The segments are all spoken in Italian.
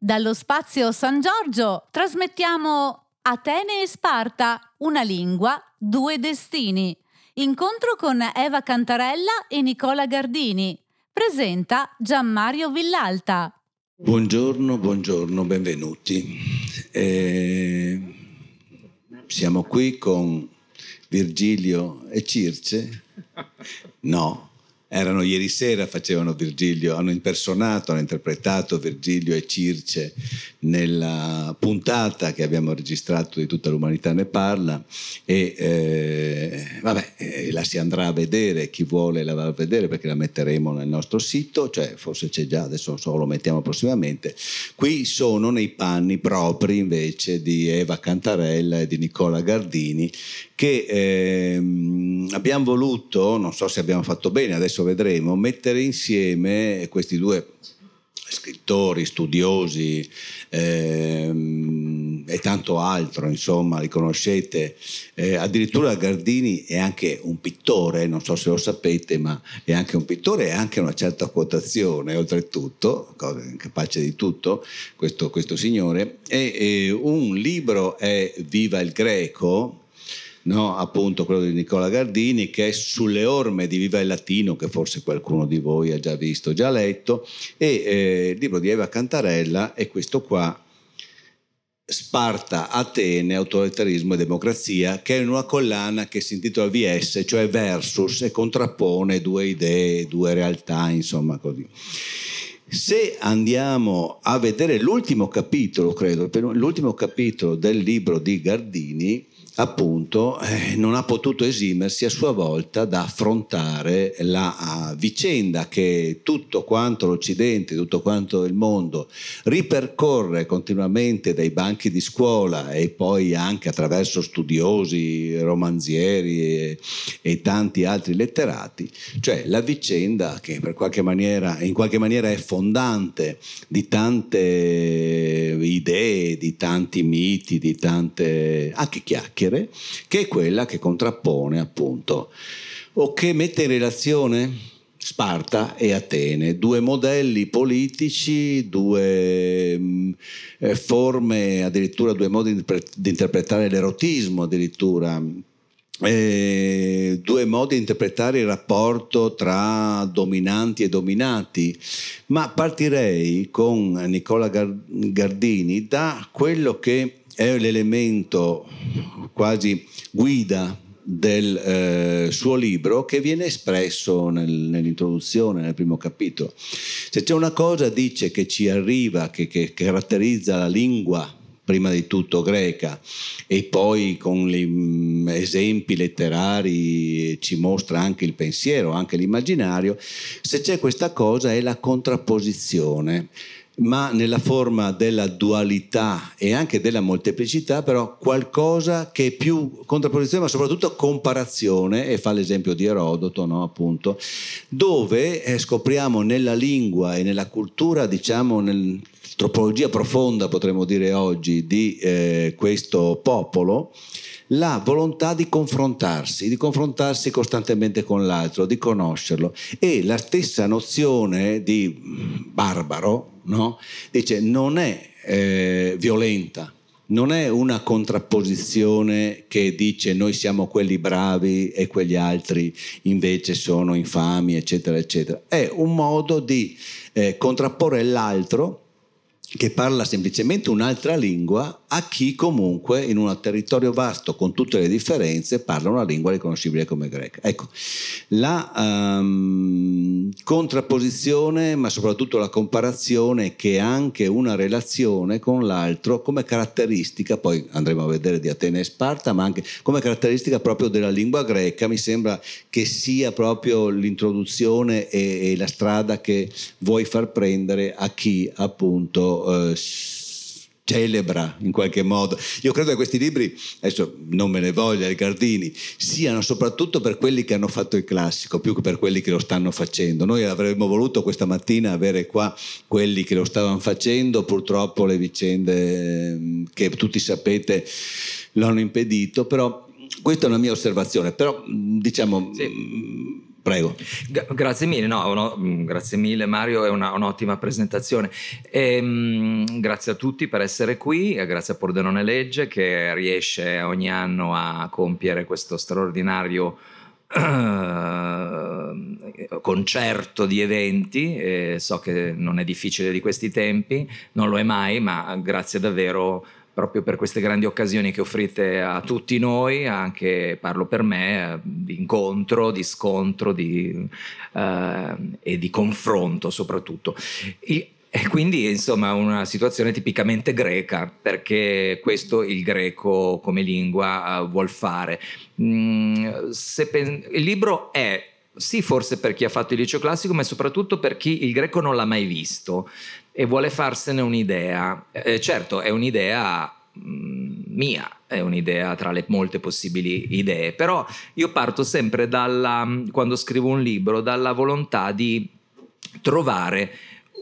Dallo spazio San Giorgio trasmettiamo Atene e Sparta, una lingua, due destini. Incontro con Eva Cantarella e Nicola Gardini. Presenta Gianmario Villalta. Buongiorno, buongiorno, benvenuti. Eh, siamo qui con Virgilio e Circe? No, erano ieri sera, facevano Virgilio, hanno impersonato, hanno interpretato Virgilio e Circe nella puntata che abbiamo registrato di Tutta l'umanità ne parla e eh, vabbè, eh, la si andrà a vedere, chi vuole la va a vedere perché la metteremo nel nostro sito, cioè forse c'è già, adesso solo lo mettiamo prossimamente. Qui sono nei panni propri invece di Eva Cantarella e di Nicola Gardini che ehm, abbiamo voluto, non so se abbiamo fatto bene, adesso vedremo, mettere insieme questi due scrittori, studiosi ehm, e tanto altro, insomma, li conoscete. Eh, addirittura Gardini è anche un pittore, non so se lo sapete, ma è anche un pittore e anche una certa quotazione, oltretutto, capace di tutto, questo, questo signore. E, e un libro è Viva il Greco, no? appunto quello di Nicola Gardini, che è sulle orme di Viva il Latino, che forse qualcuno di voi ha già visto, già letto, e eh, il libro di Eva Cantarella è questo qua, Sparta, Atene, autoritarismo e democrazia, che è una collana che si intitola VS, cioè versus, e contrappone due idee, due realtà, insomma così. Se andiamo a vedere l'ultimo capitolo, credo, l'ultimo capitolo del libro di Gardini, appunto eh, non ha potuto esimersi a sua volta da affrontare la uh, vicenda che tutto quanto l'Occidente, tutto quanto il mondo ripercorre continuamente dai banchi di scuola e poi anche attraverso studiosi, romanzieri e, e tanti altri letterati, cioè la vicenda che qualche maniera, in qualche maniera è fondante di tante idee, di tanti miti, di tante anche chiacchiere chiacchiere, che è quella che contrappone appunto o che mette in relazione Sparta e Atene, due modelli politici, due mh, eh, forme, addirittura due modi di interpretare l'erotismo, addirittura eh, due modi di interpretare il rapporto tra dominanti e dominati, ma partirei con Nicola Gardini da quello che è l'elemento quasi guida del eh, suo libro che viene espresso nel, nell'introduzione, nel primo capitolo. Se c'è una cosa, dice, che ci arriva, che, che caratterizza la lingua prima di tutto greca e poi con gli mm, esempi letterari ci mostra anche il pensiero, anche l'immaginario, se c'è questa cosa è la contrapposizione ma nella forma della dualità e anche della molteplicità, però qualcosa che è più contrapposizione, ma soprattutto comparazione, e fa l'esempio di Erodoto, no, appunto, dove eh, scopriamo nella lingua e nella cultura, diciamo, nell'antropologia profonda, potremmo dire oggi, di eh, questo popolo, la volontà di confrontarsi, di confrontarsi costantemente con l'altro, di conoscerlo. E la stessa nozione di barbaro, no? dice non è eh, violenta, non è una contrapposizione che dice noi siamo quelli bravi e quegli altri invece sono infami, eccetera, eccetera. È un modo di eh, contrapporre l'altro che parla semplicemente un'altra lingua a chi comunque in un territorio vasto con tutte le differenze parla una lingua riconoscibile come greca. Ecco, la um, contrapposizione, ma soprattutto la comparazione che ha anche una relazione con l'altro come caratteristica, poi andremo a vedere di Atene e Sparta, ma anche come caratteristica proprio della lingua greca, mi sembra che sia proprio l'introduzione e, e la strada che vuoi far prendere a chi appunto eh, celebra in qualche modo. Io credo che questi libri, adesso non me ne voglia i Gardini, siano soprattutto per quelli che hanno fatto il classico, più che per quelli che lo stanno facendo. Noi avremmo voluto questa mattina avere qua quelli che lo stavano facendo, purtroppo le vicende che tutti sapete l'hanno impedito, però questa è una mia osservazione, però diciamo... Sì Prego. grazie mille, no, no, mm, grazie mille Mario, è una, un'ottima presentazione. E, um, grazie a tutti per essere qui, grazie a Pordenone Legge che riesce ogni anno a compiere questo straordinario uh, concerto di eventi. E so che non è difficile di questi tempi, non lo è mai, ma grazie davvero proprio per queste grandi occasioni che offrite a tutti noi, anche parlo per me, di incontro, di scontro di, eh, e di confronto soprattutto. E, e quindi insomma una situazione tipicamente greca, perché questo il greco come lingua uh, vuol fare. Mm, pen- il libro è sì, forse per chi ha fatto il liceo classico, ma soprattutto per chi il greco non l'ha mai visto e vuole farsene un'idea. Eh, certo, è un'idea mm, mia, è un'idea tra le molte possibili idee, però io parto sempre dalla, quando scrivo un libro, dalla volontà di trovare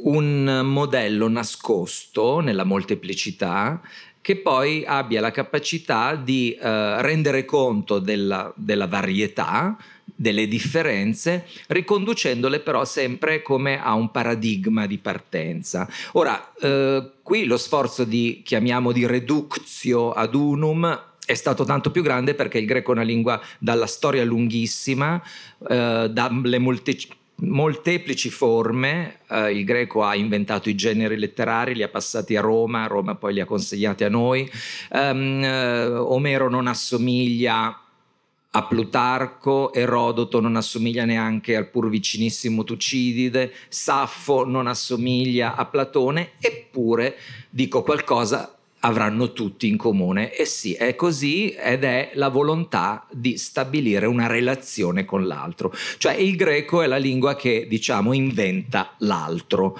un modello nascosto nella molteplicità che poi abbia la capacità di eh, rendere conto della, della varietà, delle differenze, riconducendole però sempre come a un paradigma di partenza. Ora, eh, qui lo sforzo di, chiamiamo di reductio ad unum, è stato tanto più grande perché il greco è una lingua dalla storia lunghissima, eh, dalle molteplici molteplici forme, eh, il greco ha inventato i generi letterari, li ha passati a Roma, Roma poi li ha consegnati a noi, um, uh, Omero non assomiglia a Plutarco, Erodoto non assomiglia neanche al pur vicinissimo Tucidide, Saffo non assomiglia a Platone, eppure dico qualcosa avranno tutti in comune. E sì, è così ed è la volontà di stabilire una relazione con l'altro. Cioè il greco è la lingua che, diciamo, inventa l'altro.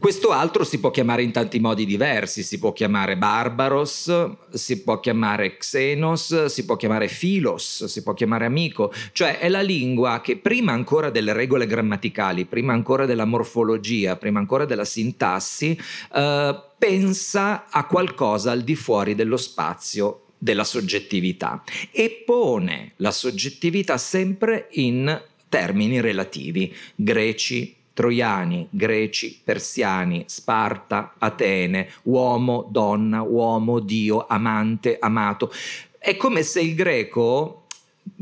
Questo altro si può chiamare in tanti modi diversi, si può chiamare Barbaros, si può chiamare Xenos, si può chiamare Philos, si può chiamare amico, cioè è la lingua che prima ancora delle regole grammaticali, prima ancora della morfologia, prima ancora della sintassi, eh, pensa a qualcosa al di fuori dello spazio della soggettività e pone la soggettività sempre in termini relativi, greci, troiani, greci, persiani, Sparta, Atene, uomo, donna, uomo, dio, amante, amato. È come se il greco,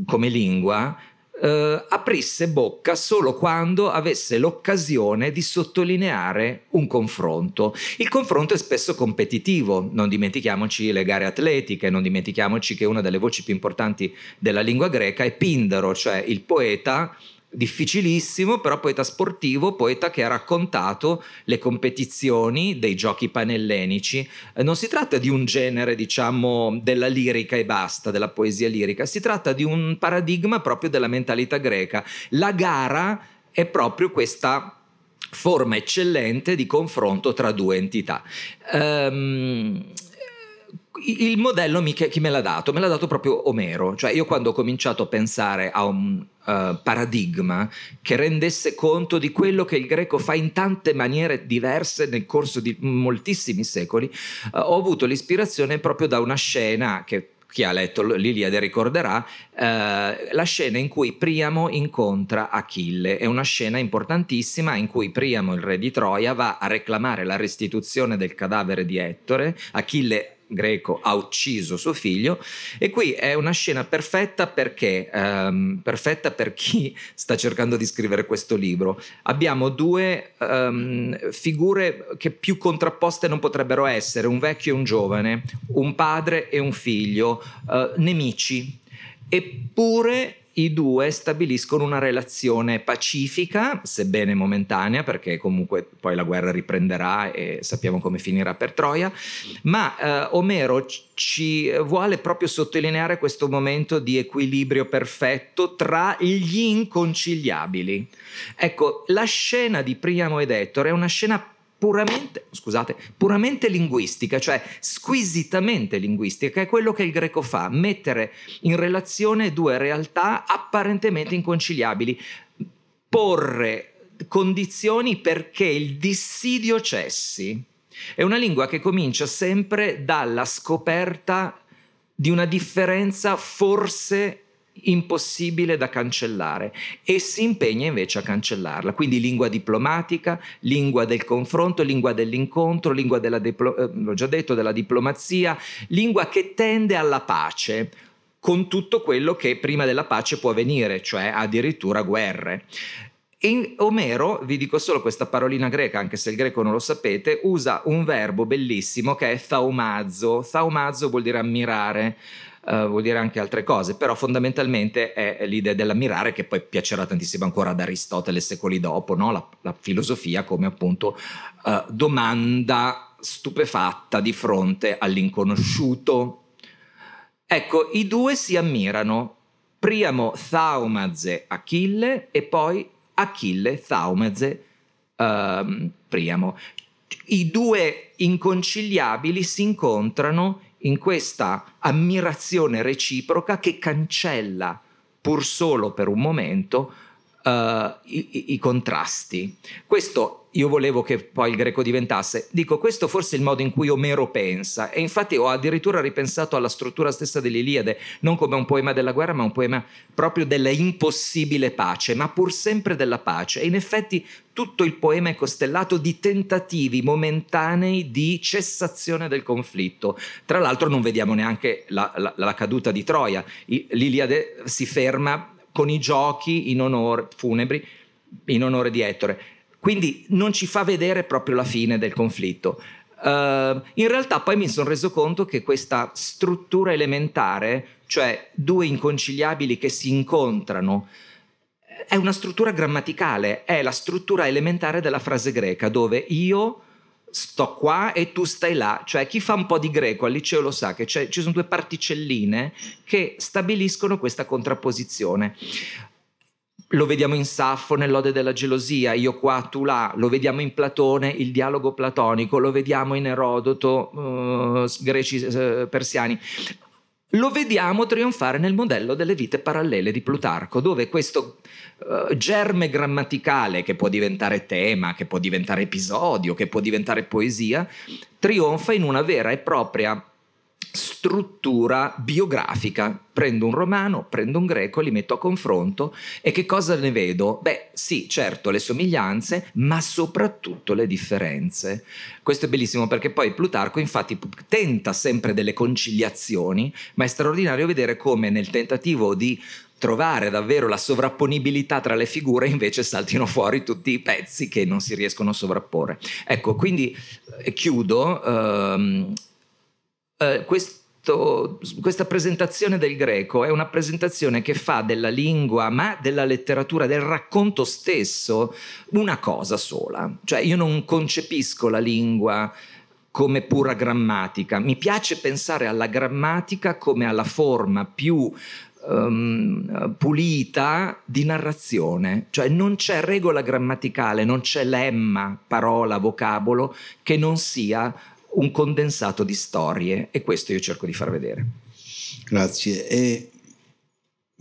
come lingua, eh, aprisse bocca solo quando avesse l'occasione di sottolineare un confronto. Il confronto è spesso competitivo, non dimentichiamoci le gare atletiche, non dimentichiamoci che una delle voci più importanti della lingua greca è Pindaro, cioè il poeta difficilissimo, però poeta sportivo, poeta che ha raccontato le competizioni dei giochi panellenici. Eh, non si tratta di un genere, diciamo, della lirica e basta, della poesia lirica, si tratta di un paradigma proprio della mentalità greca. La gara è proprio questa forma eccellente di confronto tra due entità. Um, il modello chi me l'ha dato? Me l'ha dato proprio Omero, cioè io quando ho cominciato a pensare a un uh, paradigma che rendesse conto di quello che il greco fa in tante maniere diverse nel corso di moltissimi secoli, uh, ho avuto l'ispirazione proprio da una scena che chi ha letto l'Iliade ricorderà, eh, la scena in cui Priamo incontra Achille. È una scena importantissima in cui Priamo, il re di Troia, va a reclamare la restituzione del cadavere di Ettore. Achille greco ha ucciso suo figlio. E qui è una scena perfetta perché um, perfetta per chi sta cercando di scrivere questo libro. Abbiamo due um, figure che più contrapposte non potrebbero essere un vecchio e un giovane un padre e un figlio uh, nemici. Eppure i due stabiliscono una relazione pacifica, sebbene momentanea, perché comunque poi la guerra riprenderà e sappiamo come finirà per Troia, ma eh, Omero ci vuole proprio sottolineare questo momento di equilibrio perfetto tra gli inconciliabili. Ecco, la scena di Priamo ed Ettore è una scena puramente, scusate, puramente linguistica, cioè squisitamente linguistica, è quello che il greco fa, mettere in relazione due realtà apparentemente inconciliabili, porre condizioni perché il dissidio cessi. È una lingua che comincia sempre dalla scoperta di una differenza forse impossibile da cancellare e si impegna invece a cancellarla. Quindi lingua diplomatica, lingua del confronto, lingua dell'incontro, lingua della, diplo- eh, già detto, della diplomazia, lingua che tende alla pace con tutto quello che prima della pace può avvenire, cioè addirittura guerre. In Omero, vi dico solo questa parolina greca, anche se il greco non lo sapete, usa un verbo bellissimo che è thaumazo. Thaumazo vuol dire ammirare, uh, vuol dire anche altre cose, però fondamentalmente è l'idea dell'ammirare che poi piacerà tantissimo ancora ad Aristotele secoli dopo, no? la, la, filosofia come appunto uh, domanda stupefatta di fronte all'inconosciuto. Ecco, i due si ammirano. Priamo Thaumaze Achille e poi Achille Thaumaze uh, Priamo. I due inconciliabili si incontrano in questa ammirazione reciproca che cancella pur solo per un momento uh, i, i, contrasti. Questo io volevo che poi il greco diventasse. Dico, questo forse è il modo in cui Omero pensa e infatti ho addirittura ripensato alla struttura stessa dell'Iliade, non come un poema della guerra, ma un poema proprio della impossibile pace, ma pur sempre della pace. E in effetti tutto il poema è costellato di tentativi momentanei di cessazione del conflitto. Tra l'altro non vediamo neanche la, la, la caduta di Troia. L'Iliade si ferma con i giochi in onore funebri in onore di Ettore quindi non ci fa vedere proprio la fine del conflitto. Uh, in realtà poi mi sono reso conto che questa struttura elementare, cioè due inconciliabili che si incontrano, è una struttura grammaticale, è la struttura elementare della frase greca, dove io sto qua e tu stai là, cioè chi fa un po' di greco al liceo lo sa che ci sono due particelline che stabiliscono questa contrapposizione. Lo vediamo in Saffo nell'Ode della gelosia, io qua, tu là, lo vediamo in Platone, il dialogo platonico, lo vediamo in Erodoto, uh, greci uh, persiani. Lo vediamo trionfare nel modello delle vite parallele di Plutarco, dove questo uh, germe grammaticale, che può diventare tema, che può diventare episodio, che può diventare poesia, trionfa in una vera e propria struttura biografica. Prendo un romano, prendo un greco, li metto a confronto e che cosa ne vedo? Beh, sì, certo, le somiglianze, ma soprattutto le differenze. Questo è bellissimo perché poi Plutarco infatti tenta sempre delle conciliazioni, ma è straordinario vedere come nel tentativo di trovare davvero la sovrapponibilità tra le figure invece saltino fuori tutti i pezzi che non si riescono a sovrapporre. Ecco, quindi eh, chiudo. Ehm, eh, questo, questa presentazione del greco è una presentazione che fa della lingua, ma della letteratura, del racconto stesso, una cosa sola. Cioè io non concepisco la lingua come pura grammatica, mi piace pensare alla grammatica come alla forma più Um, pulita di narrazione, cioè non c'è regola grammaticale, non c'è lemma, parola, vocabolo che non sia un condensato di storie e questo io cerco di far vedere. Grazie. E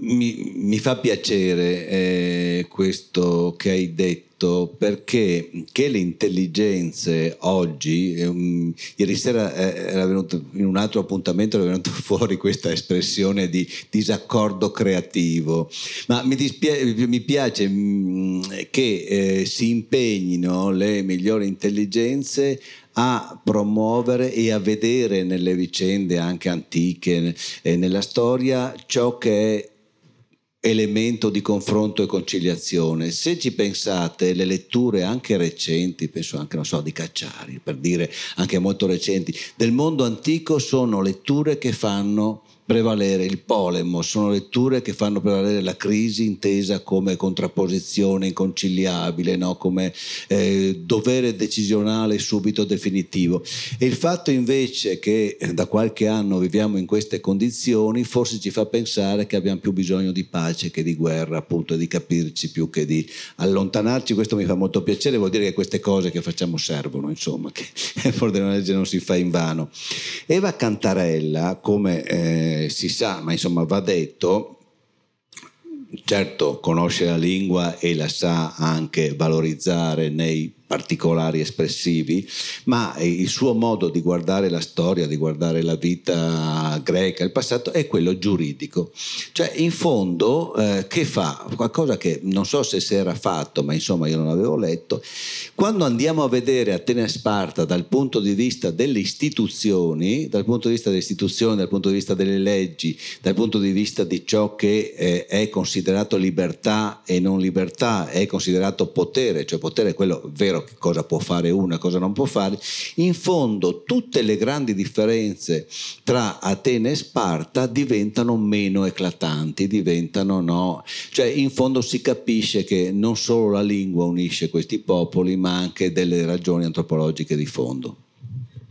mi, mi fa piacere eh, questo che hai detto perché che le intelligenze oggi, eh, ieri sera eh, era venuto in un altro appuntamento era venuta fuori questa espressione di disaccordo creativo, ma mi, dispia- mi piace mh, mm, che eh, si impegnino le migliori intelligenze a promuovere e a vedere nelle vicende anche antiche e nella storia ciò che è elemento di confronto e conciliazione. Se ci pensate, le letture anche recenti, penso anche, non so, di Cacciari, per dire anche molto recenti, del mondo antico sono letture che fanno prevalere il polemo, sono letture che fanno prevalere la crisi intesa come contrapposizione inconciliabile, no? come eh, dovere decisionale subito definitivo. E il fatto invece che da qualche anno viviamo in queste condizioni forse ci fa pensare che abbiamo più bisogno di pace che di guerra, appunto, di capirci più che di allontanarci. Questo mi fa molto piacere, vuol dire che queste cose che facciamo servono, insomma, che fuori della legge non si fa in vano. Eva Cantarella, come eh, si sa, ma insomma va detto, certo conosce la lingua e la sa anche valorizzare nei particolari espressivi, ma il suo modo di guardare la storia, di guardare la vita greca, il passato, è quello giuridico. Cioè, in fondo, eh, che fa? Qualcosa che non so se si era fatto, ma insomma io non avevo letto. Quando andiamo a vedere Atene e Sparta dal punto di vista delle istituzioni, dal punto di vista delle istituzioni, dal punto di vista delle leggi, dal punto di vista di ciò che eh, è considerato libertà e non libertà, è considerato potere, cioè potere è quello vero chiaro che cosa può fare una cosa non può fare, in fondo tutte le grandi differenze tra Atene e Sparta diventano meno eclatanti, diventano no, cioè in fondo si capisce che non solo la lingua unisce questi popoli, ma anche delle ragioni antropologiche di fondo.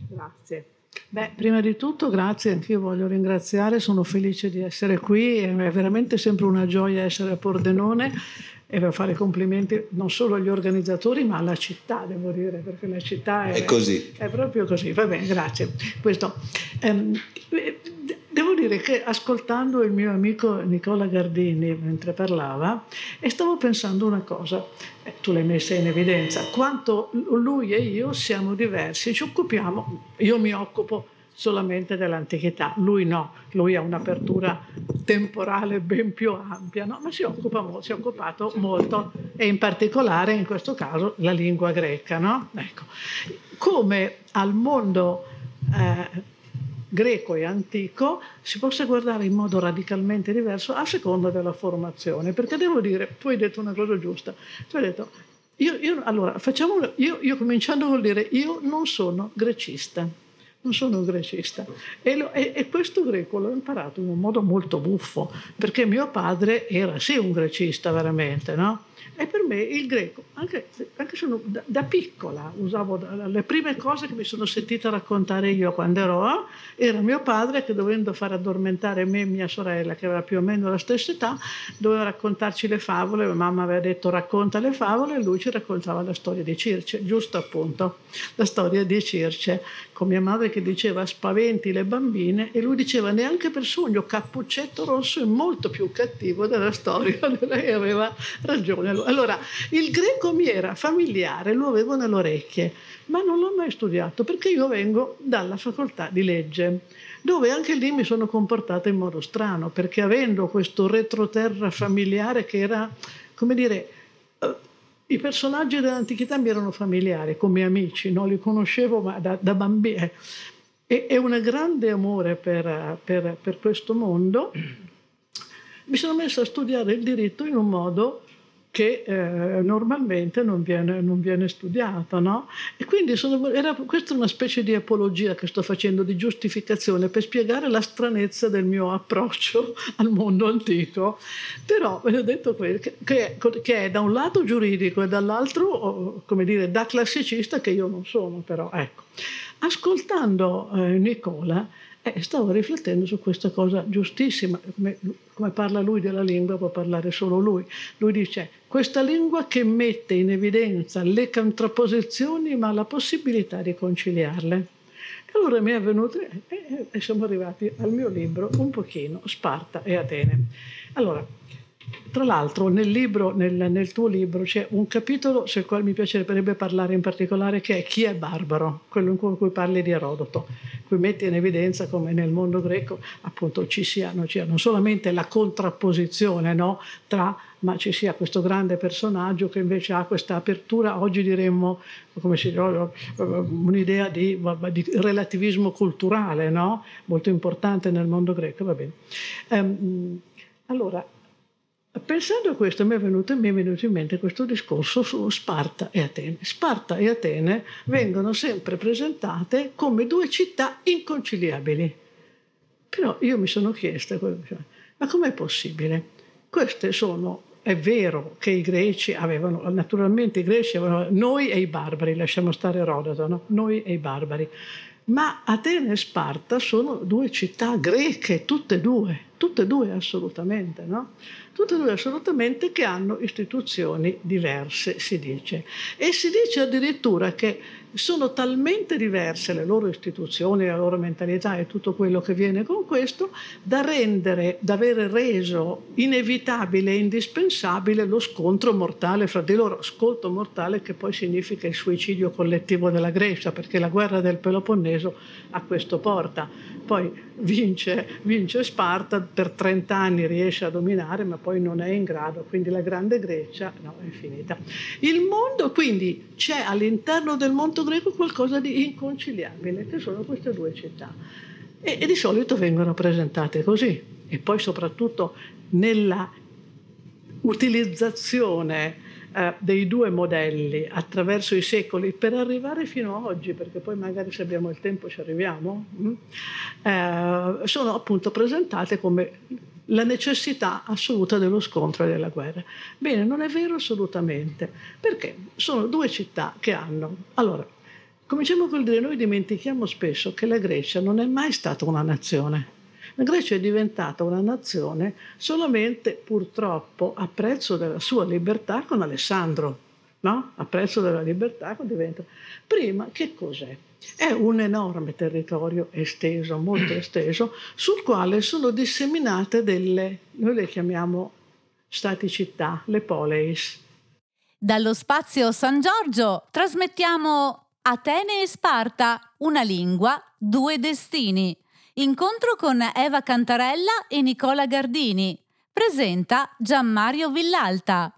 Grazie. Beh, prima di tutto grazie, anch'io voglio ringraziare, sono felice di essere qui, è veramente sempre una gioia essere a Pordenone e per fare complimenti non solo agli organizzatori ma alla città, devo dire, perché la città è, è così. È proprio così. Va bene, grazie. Questo, ehm, devo dire che ascoltando il mio amico Nicola Gardini mentre parlava, e stavo pensando una cosa, eh, tu l'hai messa in evidenza, quanto lui e io siamo diversi, ci occupiamo, io mi occupo solamente dell'antichità. Lui no, lui ha un'apertura temporale ben più ampia, no? ma si, occupa, si, è occupato molto e in particolare in questo caso la lingua greca. No? Ecco. Come al mondo eh, greco e antico si possa guardare in modo radicalmente diverso a seconda della formazione, perché devo dire, tu hai detto una cosa giusta, tu hai detto, io, io allora facciamo, io, io cominciando vuol dire, io non sono grecista non sono un grecista. E, lo, e, e, questo greco l'ho imparato in un modo molto buffo, perché mio padre era sì un grecista veramente, no? E per me il greco, anche, anche se da, da, piccola usavo le prime cose che mi sono sentita raccontare io quando ero, era mio padre che dovendo far addormentare me e mia sorella, che aveva più o meno la stessa età, doveva raccontarci le favole, mamma aveva detto racconta le favole e lui ci raccontava la storia di Circe, giusto appunto, la storia di Circe, con mia madre che diceva spaventi le bambine e lui diceva neanche per sogno Cappuccetto Rosso è molto più cattivo della storia, lei aveva ragione. Allora, il greco mi era familiare, lo avevo nelle orecchie, ma non l'ho mai studiato perché io vengo dalla facoltà di legge, dove anche lì mi sono comportata in modo strano, perché avendo questo retroterra familiare che era, come dire, eh, i personaggi dell'antichità mi erano familiari, come amici, non li conoscevo ma da, da bambina. E, e un grande amore per, per, per questo mondo. Mi sono messa a studiare il diritto in un modo che eh, normalmente non viene, non viene studiata. No? E quindi sono, era, questa è una specie di apologia che sto facendo, di giustificazione per spiegare la stranezza del mio approccio al mondo antico. Però vi ho detto che, che, che, è da un lato giuridico e dall'altro, come dire, da classicista che io non sono, però ecco. Ascoltando eh, Nicola, eh, stavo riflettendo su questa cosa giustissima, come, come, parla lui della lingua può parlare solo lui. Lui dice, questa lingua che mette in evidenza le contrapposizioni ma la possibilità di conciliarle. E allora mi è venuto, e, e siamo arrivati al mio libro, un pochino, Sparta e Atene. Allora, tra l'altro nel, libro, nel, nel, tuo libro c'è un capitolo sul quale mi piacerebbe parlare in particolare che è Chi è barbaro, quello in cui parli di Erodoto, cui metti in evidenza come nel mondo greco appunto ci sia, non, sia non solamente la contrapposizione no, tra, ma ci sia questo grande personaggio che invece ha questa apertura, oggi diremmo dice, un'idea di, di relativismo culturale no? molto importante nel mondo greco. Va bene. Um, allora, Pensando a questo mi è, venuto, mi è venuto in mente questo discorso su Sparta e Atene. Sparta e Atene vengono sempre presentate come due città inconciliabili. Però io mi sono chiesta, ma com'è possibile? Queste sono, è vero che i greci avevano, naturalmente i greci avevano noi e i barbari, lasciamo stare Erodoto, no? noi e i barbari, ma Atene e Sparta sono due città greche, tutte e due, tutte e due assolutamente, no? Tutte e due assolutamente che hanno istituzioni diverse, si dice. E si dice addirittura che sono talmente diverse le loro istituzioni, la loro mentalità e tutto quello che viene con questo, da rendere, da avere reso inevitabile e indispensabile lo scontro mortale fra di loro, scontro mortale che poi significa il suicidio collettivo della Grecia, perché la guerra del Peloponneso a questo porta. Poi vince, vince Sparta, per 30 anni riesce a dominare, ma poi non è in grado, quindi la grande Grecia no, è finita. Il mondo, quindi c'è all'interno del mondo greco qualcosa di inconciliabile, che sono queste due città. E, e di solito vengono presentate così. E poi soprattutto nella utilizzazione dei due modelli attraverso i secoli per arrivare fino a oggi, perché poi magari se abbiamo il tempo ci arriviamo, mm, eh, sono appunto presentate come la necessità assoluta dello scontro e della guerra. Bene, non è vero assolutamente, perché sono due città che hanno... Allora, cominciamo col dire, noi dimentichiamo spesso che la Grecia non è mai stata una nazione. La Grecia è diventata una nazione solamente purtroppo a prezzo della sua libertà con Alessandro, no? A prezzo della libertà diventa... Prima che cos'è? È un enorme territorio esteso, molto esteso, sul quale sono disseminate delle, noi le chiamiamo stati-città, le poleis. Dallo spazio San Giorgio trasmettiamo Atene e Sparta, una lingua, due destini. Incontro con Eva Cantarella e Nicola Gardini. Presenta Gianmario Villalta.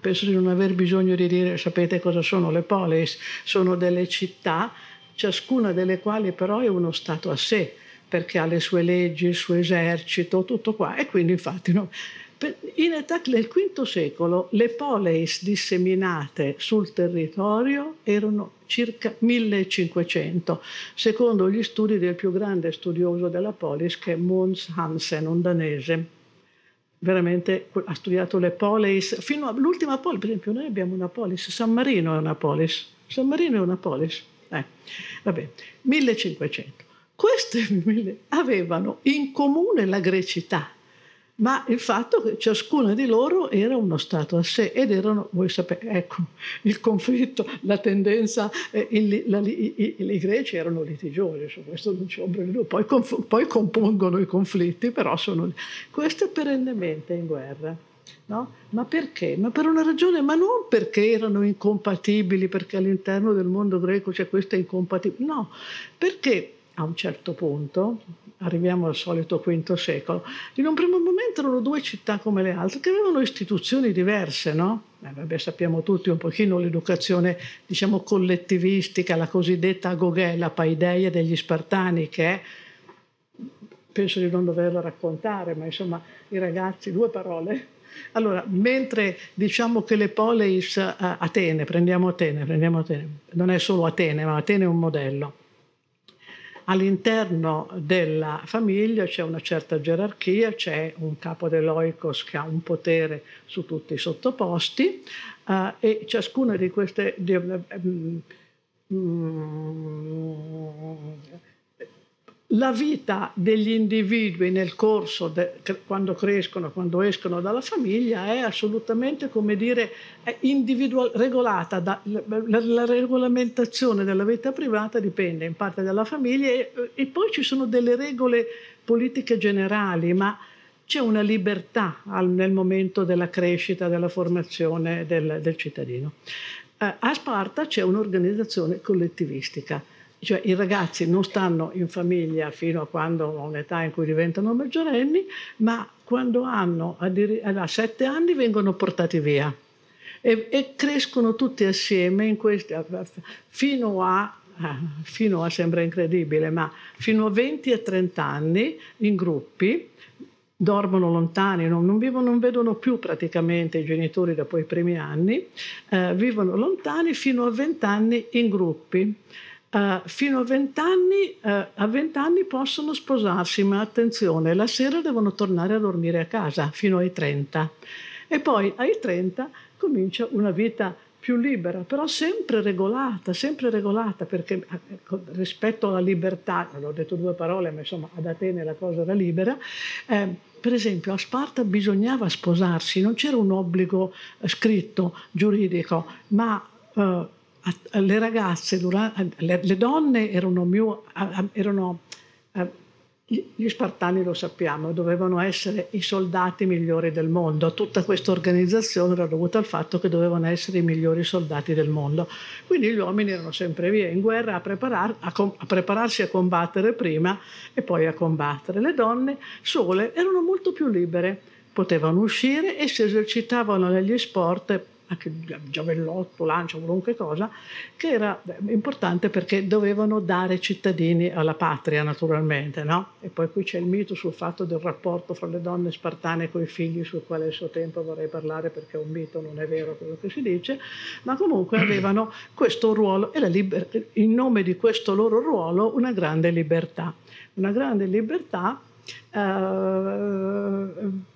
Penso di non aver bisogno di dire, sapete cosa sono le poleis? Sono delle città ciascuna delle quali però è uno Stato a sé, perché ha le sue leggi, il suo esercito, tutto qua. E quindi infatti no. In età nel V secolo le poleis disseminate sul territorio erano circa 1500, secondo gli studi del più grande studioso della polis che è Mons Hansen, un danese. Veramente ha studiato le polis, fino all'ultima polis, per esempio noi abbiamo una polis, San Marino è una polis, San Marino è una polis, eh, vabbè, 1500. Queste avevano in comune la grecità, ma il fatto che ciascuna di loro era uno Stato a sé ed erano, voi sapete, ecco, il conflitto, la tendenza, eh, il, la, i, i, i, greci erano litigiosi, su questo non c'è ombra di poi, poi compongono i conflitti, però sono... Questo è perennemente in guerra. No? Ma perché? Ma per una ragione, ma non perché erano incompatibili, perché all'interno del mondo greco c'è questa incompatibilità, no, perché a un certo punto, arriviamo al solito V secolo, in un primo momento erano due città come le altre che avevano istituzioni diverse, no? Eh, vabbè, sappiamo tutti un pochino l'educazione, diciamo, collettivistica, la cosiddetta agogè, la paideia degli Spartani, che è, penso di non doverla raccontare, ma insomma, i ragazzi, due parole, allora, mentre diciamo che le poleis uh, Atene, prendiamo Atene, prendiamo Atene, non è solo Atene, ma Atene è un modello. All'interno della famiglia c'è una certa gerarchia, c'è un capo dell'oikos che ha un potere su tutti i sottoposti uh, e ciascuna di queste... Di, um, um, la vita degli individui nel corso, de, quando crescono, quando escono dalla famiglia, è assolutamente, come dire, regolata. Da, la, la, regolamentazione della vita privata dipende in parte dalla famiglia e, e, poi ci sono delle regole politiche generali, ma c'è una libertà al, nel momento della crescita, della formazione del, del cittadino. Eh, a Sparta c'è un'organizzazione collettivistica cioè i ragazzi non stanno in famiglia fino a quando hanno un'età in cui diventano maggiorenni, ma quando hanno a sette anni vengono portati via e, e crescono tutti assieme questi, fino a fino a, sembra incredibile, ma fino a 20 e 30 anni in gruppi, dormono lontani, non, non, vivono, non vedono più praticamente i genitori dopo i primi anni, eh, vivono lontani fino a 20 anni in gruppi. Uh, fino a 20 anni, uh, a 20 anni possono sposarsi, ma attenzione, la sera devono tornare a dormire a casa fino ai 30. E poi ai 30 comincia una vita più libera, però sempre regolata, sempre regolata, perché eh, rispetto alla libertà, non ho detto due parole, ma insomma ad Atene la cosa era libera, eh, per esempio a Sparta bisognava sposarsi, non c'era un obbligo scritto, giuridico, ma eh, le ragazze, le, donne erano, più, erano gli spartani lo sappiamo, dovevano essere i soldati migliori del mondo. Tutta questa organizzazione era dovuta al fatto che dovevano essere i migliori soldati del mondo. Quindi gli uomini erano sempre via in guerra a, preparar, a, a prepararsi a combattere prima e poi a combattere. Le donne sole erano molto più libere, potevano uscire e si esercitavano negli sport anche giavellotto, lancia, qualunque cosa, che era importante perché dovevano dare cittadini alla patria naturalmente. No? E poi qui c'è il mito sul fatto del rapporto fra le donne spartane con i figli, sul quale a suo tempo vorrei parlare perché è un mito, non è vero quello che si dice, ma comunque avevano questo ruolo e liber- in nome di questo loro ruolo una grande libertà. Una grande libertà. Eh,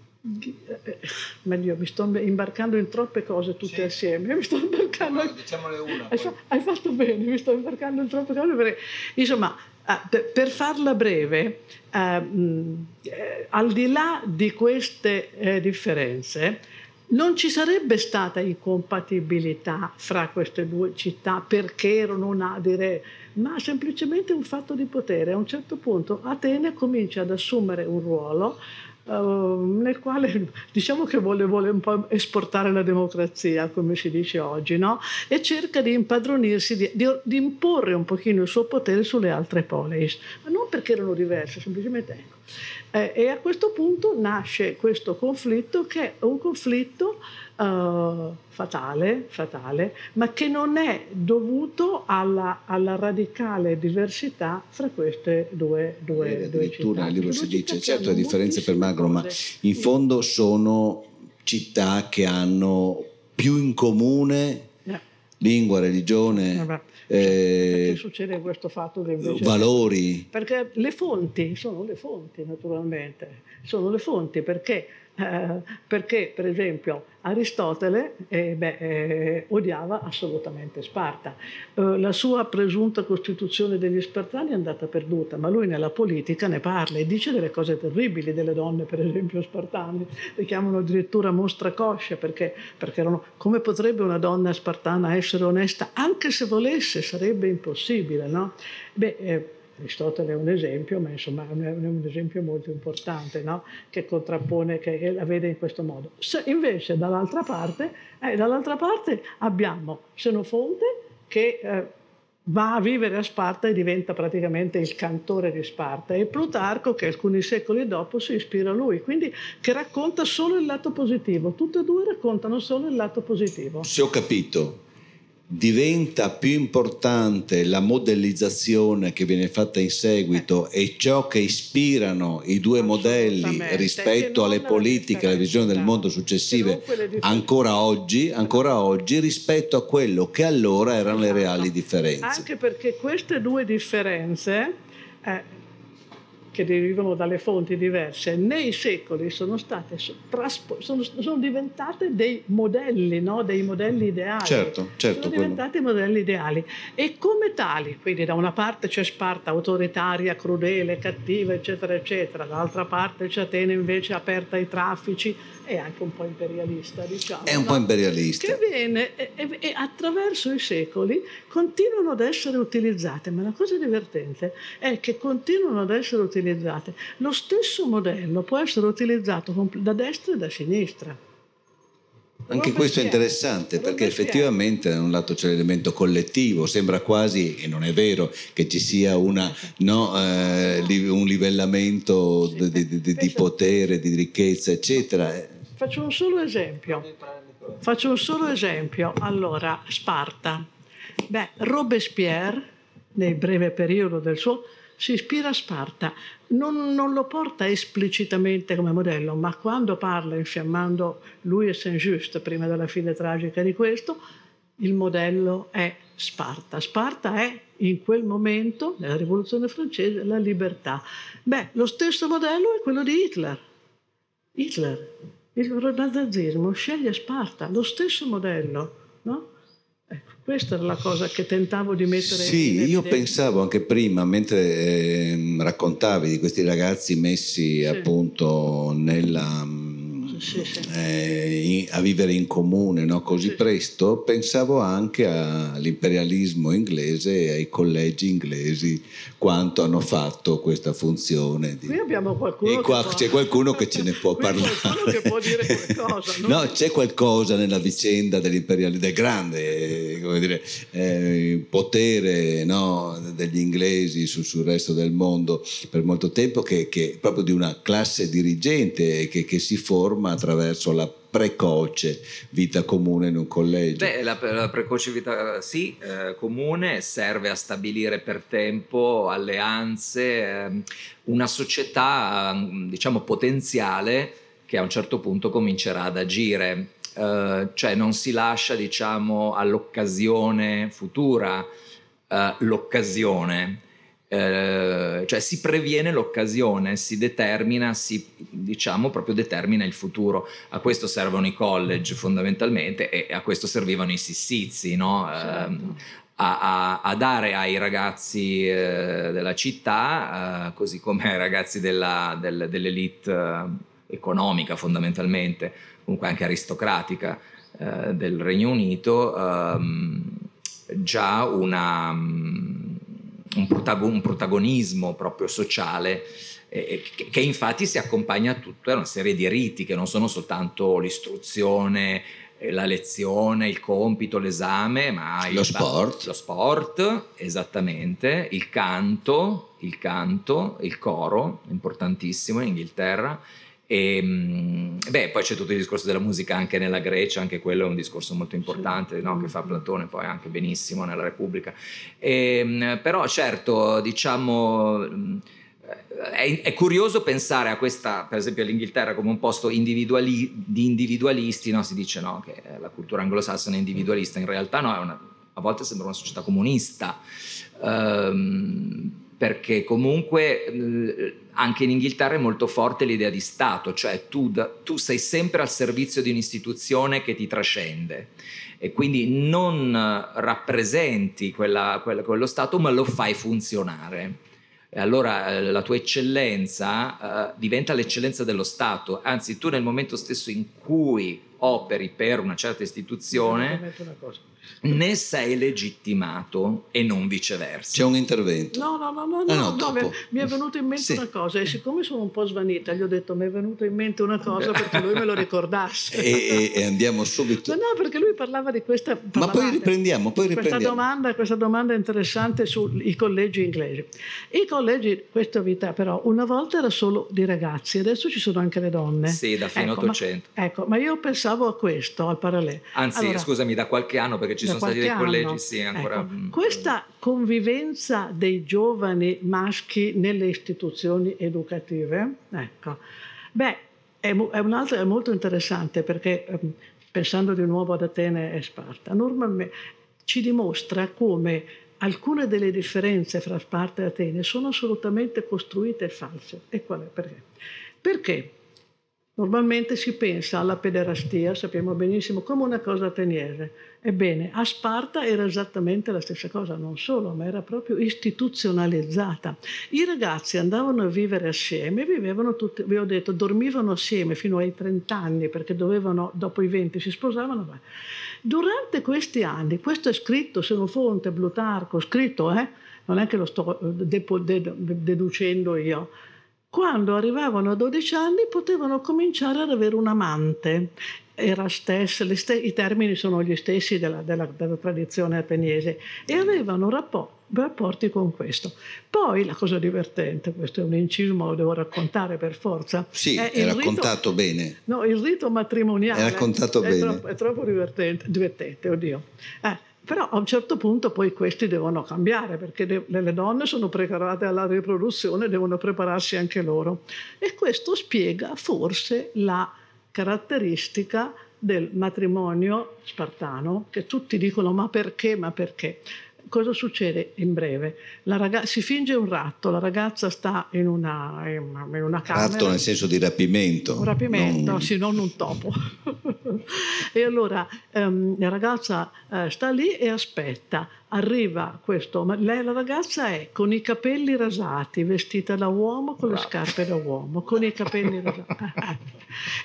meglio, mi sto imbarcando in troppe cose tutte sì. assieme. Mi sto imbarcando. Diciamone una. Hai, hai, fatto bene, mi sto imbarcando in troppe cose perché, insomma, eh, per farla breve, ehm, eh, al di là di queste eh, differenze, non ci sarebbe stata incompatibilità fra queste due città perché erano un'adire, ma semplicemente un fatto di potere. A un certo punto Atene comincia ad assumere un ruolo Uh, nel quale diciamo che vuole, vuole, un po' esportare la democrazia, come si dice oggi, no? e cerca di impadronirsi, di, di, di, imporre un pochino il suo potere sulle altre poleis, ma non perché erano diverse, semplicemente ecco. Eh, e a questo punto nasce questo conflitto che è un conflitto uh, fatale, fatale, ma che non è dovuto alla, alla radicale diversità fra queste due, due, eh, due città. Libro si dice, certo le differenze per Magro, ma in fondo sono città che hanno più in comune yeah. lingua, religione. Eh, eh, succede questo fatto che invece valori. Perché le fonti sono le fonti naturalmente. Sono le fonti perché eh, perché per esempio Aristotele eh, beh, eh, odiava assolutamente Sparta. Eh, la sua presunta costituzione degli Spartani è andata perduta, ma lui nella politica ne parla e dice delle cose terribili delle donne, per esempio spartane, le chiamano addirittura mostra coscia perché, perché erano, come potrebbe una donna spartana essere onesta, anche se volesse sarebbe impossibile. No? Beh, eh, Aristotele è un esempio, ma insomma è un esempio molto importante, no? che contrappone, che la vede in questo modo. Se invece dall'altra parte, eh, dall'altra parte abbiamo Xenofonte che eh, va a vivere a Sparta e diventa praticamente il cantore di Sparta e Plutarco che alcuni secoli dopo si ispira a lui, quindi che racconta solo il lato positivo, tutte e due raccontano solo il lato positivo. Se ho capito, diventa più importante la modellizzazione che viene fatta in seguito eh. e ciò che ispirano i due modelli rispetto alle politiche, alla visione del mondo successive ancora oggi, ancora oggi rispetto a quello che allora erano le reali differenze. Anche perché queste due differenze eh, che derivano dalle fonti diverse, nei secoli sono, state, sono, sono diventate dei modelli, no? dei modelli ideali. Certo, certo. Sono diventati modelli ideali. E come tali, quindi da una parte c'è Sparta autoritaria, crudele, cattiva, eccetera, eccetera, dall'altra parte c'è Atene invece aperta ai traffici e anche un po' imperialista, diciamo. È un no? po' imperialista. Che viene e, e, e attraverso i secoli continuano ad essere utilizzate, ma la cosa divertente è che continuano ad essere utilizzate. Lo stesso modello può essere utilizzato da destra e da sinistra. Anche questo è interessante perché effettivamente da un lato c'è l'elemento collettivo, sembra quasi, e non è vero, che ci sia una, no, eh, un livellamento di, di, di, di, potere, di ricchezza, eccetera. Faccio un solo esempio. Faccio un solo esempio. Allora, Sparta. Beh, Robespierre, nel breve periodo del suo, si ispira a Sparta, non, non, lo porta esplicitamente come modello, ma quando parla infiammando lui e Saint-Just prima della fine tragica di questo, il modello è Sparta. Sparta è in quel momento, nella rivoluzione francese, la libertà. Beh, lo stesso modello è quello di Hitler. Hitler, il nazismo sceglie Sparta, lo stesso modello, no? Questa era la cosa che tentavo di mettere sì, in Sì, io pensavo anche prima, mentre eh, raccontavi di questi ragazzi messi sì. appunto nella, Sì, sì. eh, a vivere in comune no? così Sì. presto, pensavo anche all'imperialismo inglese e ai collegi inglesi quanto hanno fatto questa funzione. Di... Qui abbiamo qualcuno E qua può- c'è qualcuno che ce ne può parlare. che può dire qualcosa, no? C'è qualcosa nella vicenda dell'imperialismo, del grande come dire, eh, potere no, degli inglesi su- sul resto del mondo per molto tempo, che, che proprio di una classe dirigente che, che si forma attraverso la precoce vita comune in un collegio. Beh, la, la precoce vita sì, eh, comune serve a stabilire per tempo alleanze, ehm, una società mm, diciamo potenziale che a un certo punto comincerà ad agire, Eh, cioè non si lascia diciamo all'occasione futura eh, l'occasione. Eh, cioè si previene l'occasione, si determina, si diciamo proprio determina il futuro. A questo servono i college fondamentalmente e a questo servivano i sissizi, no? Certo. A, a- a dare ai ragazzi eh, della città, eh, così come ai ragazzi della- del- dell'elite eh, economica fondamentalmente, comunque anche aristocratica eh, del Regno Unito, ehm, già una, mm, un, protago- un protagonismo proprio sociale eh, che, che infatti si accompagna a tutta una serie di riti che non sono soltanto l'istruzione, eh, la lezione, il compito, l'esame, ma il Lo sport. Lo sport, esattamente, il canto, il canto, il coro, importantissimo in Inghilterra. E, mm, beh, poi c'è tutto il discorso della musica anche nella Grecia, anche quello è un discorso molto importante no? che fa Platone poi anche benissimo nella Repubblica. E, mm, però certo, diciamo, mm, è, è curioso pensare a questa, per esempio all'Inghilterra come un posto individuali- di individualisti, no? si dice no, che la cultura anglosassone è individualista, in realtà no, è una- a volte sembra una società comunista. Ehm, perché comunque anche in Inghilterra è molto forte l'idea di Stato, cioè tu, tu sei sempre al servizio di un'istituzione che ti trascende e quindi non rappresenti quella- quella- quello Stato ma lo fai funzionare. E allora eh, la tua eccellenza eh, diventa l'eccellenza dello Stato, anzi tu nel momento stesso in cui operi per una certa istituzione una cosa. Ne sei legittimato e non viceversa. C'è un intervento. No, no, no, no, Ah, no, no, mi, mi è venuta in mente Sì. una cosa e siccome sono un po' svanita gli ho detto mi è venuta in mente una cosa perché lui me lo ricordasse. E, e- e andiamo subito. No, no, perché lui parlava di questa... Ma poi riprendiamo, poi Questa riprendiamo. domanda, questa domanda interessante sui collegi inglesi. I collegi, questa vita però, una volta era solo di ragazzi, adesso ci sono anche le donne. Sì, da fine Ecco, ma- 800. ecco, ma io pensavo a questo, al parallelo. Anzi, Allora, scusami, da qualche anno perché ci da sono stati dei qualche collegi, anno. sì, ancora. Ecco, mm, questa convivenza dei giovani maschi nelle istituzioni educative, ecco, beh, è, è un altro, è molto interessante perché ehm, pensando di nuovo ad Atene e Sparta, normalmente ci dimostra come alcune delle differenze fra Sparta e Atene sono assolutamente costruite e false. E qual è? Perché? Perché normalmente si pensa alla pederastia, sappiamo benissimo, come una cosa ateniese. Ebbene, a Sparta era esattamente la stessa cosa, non solo, ma era proprio istituzionalizzata. I ragazzi andavano a vivere assieme, vivevano tutti, vi ho detto, dormivano assieme fino ai 30 anni perché dovevano, dopo i 20 si sposavano. ma- Durante questi anni, questo è scritto, se non fonte, Plutarco, scritto, eh? non è che lo sto eh, deducendo io, quando arrivavano a 12 anni potevano cominciare ad avere un amante. Era stessa, le ste- I termini sono gli stessi della, della- della tradizione ateniese e avevano rappo- rapporti con questo. Poi la cosa divertente, questo è un inciso, lo devo raccontare per forza. Sì, è è raccontato bene. No, il rito matrimoniale È raccontato è bene. Troppo, è troppo divertente, divertente, oddio. Eh, però a un certo punto poi questi devono cambiare perché le le donne sono preparate alla riproduzione, devono prepararsi anche loro. E questo spiega forse la caratteristica del matrimonio spartano, che tutti dicono ma perché, ma perché? Cosa succede in breve? La raga- si finge un ratto, la ragazza sta in una, in una camera. Ratto nel senso di rapimento. Un rapimento, Non- sì, non un topo. e allora ehm, la ragazza eh, sta lì e aspetta. Arriva questo, ma lei la ragazza è con i capelli rasati, vestita da uomo, con le scarpe da uomo, con i capelli rasati.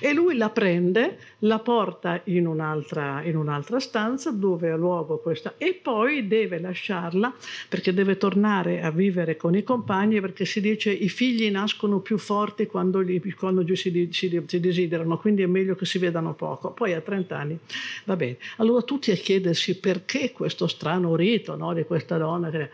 e lui la prende, la porta in un'altra, in un'altra stanza dove ha luogo questa e poi deve lasciarla perché deve tornare a vivere con i compagni perché si dice i figli nascono più forti quando, gli, quando si, si, si desiderano, quindi è meglio che si vedano poco. Poi a 30 anni va bene. Allora tutti a chiedersi perché questo strano rito marito no, di questa donna. Che...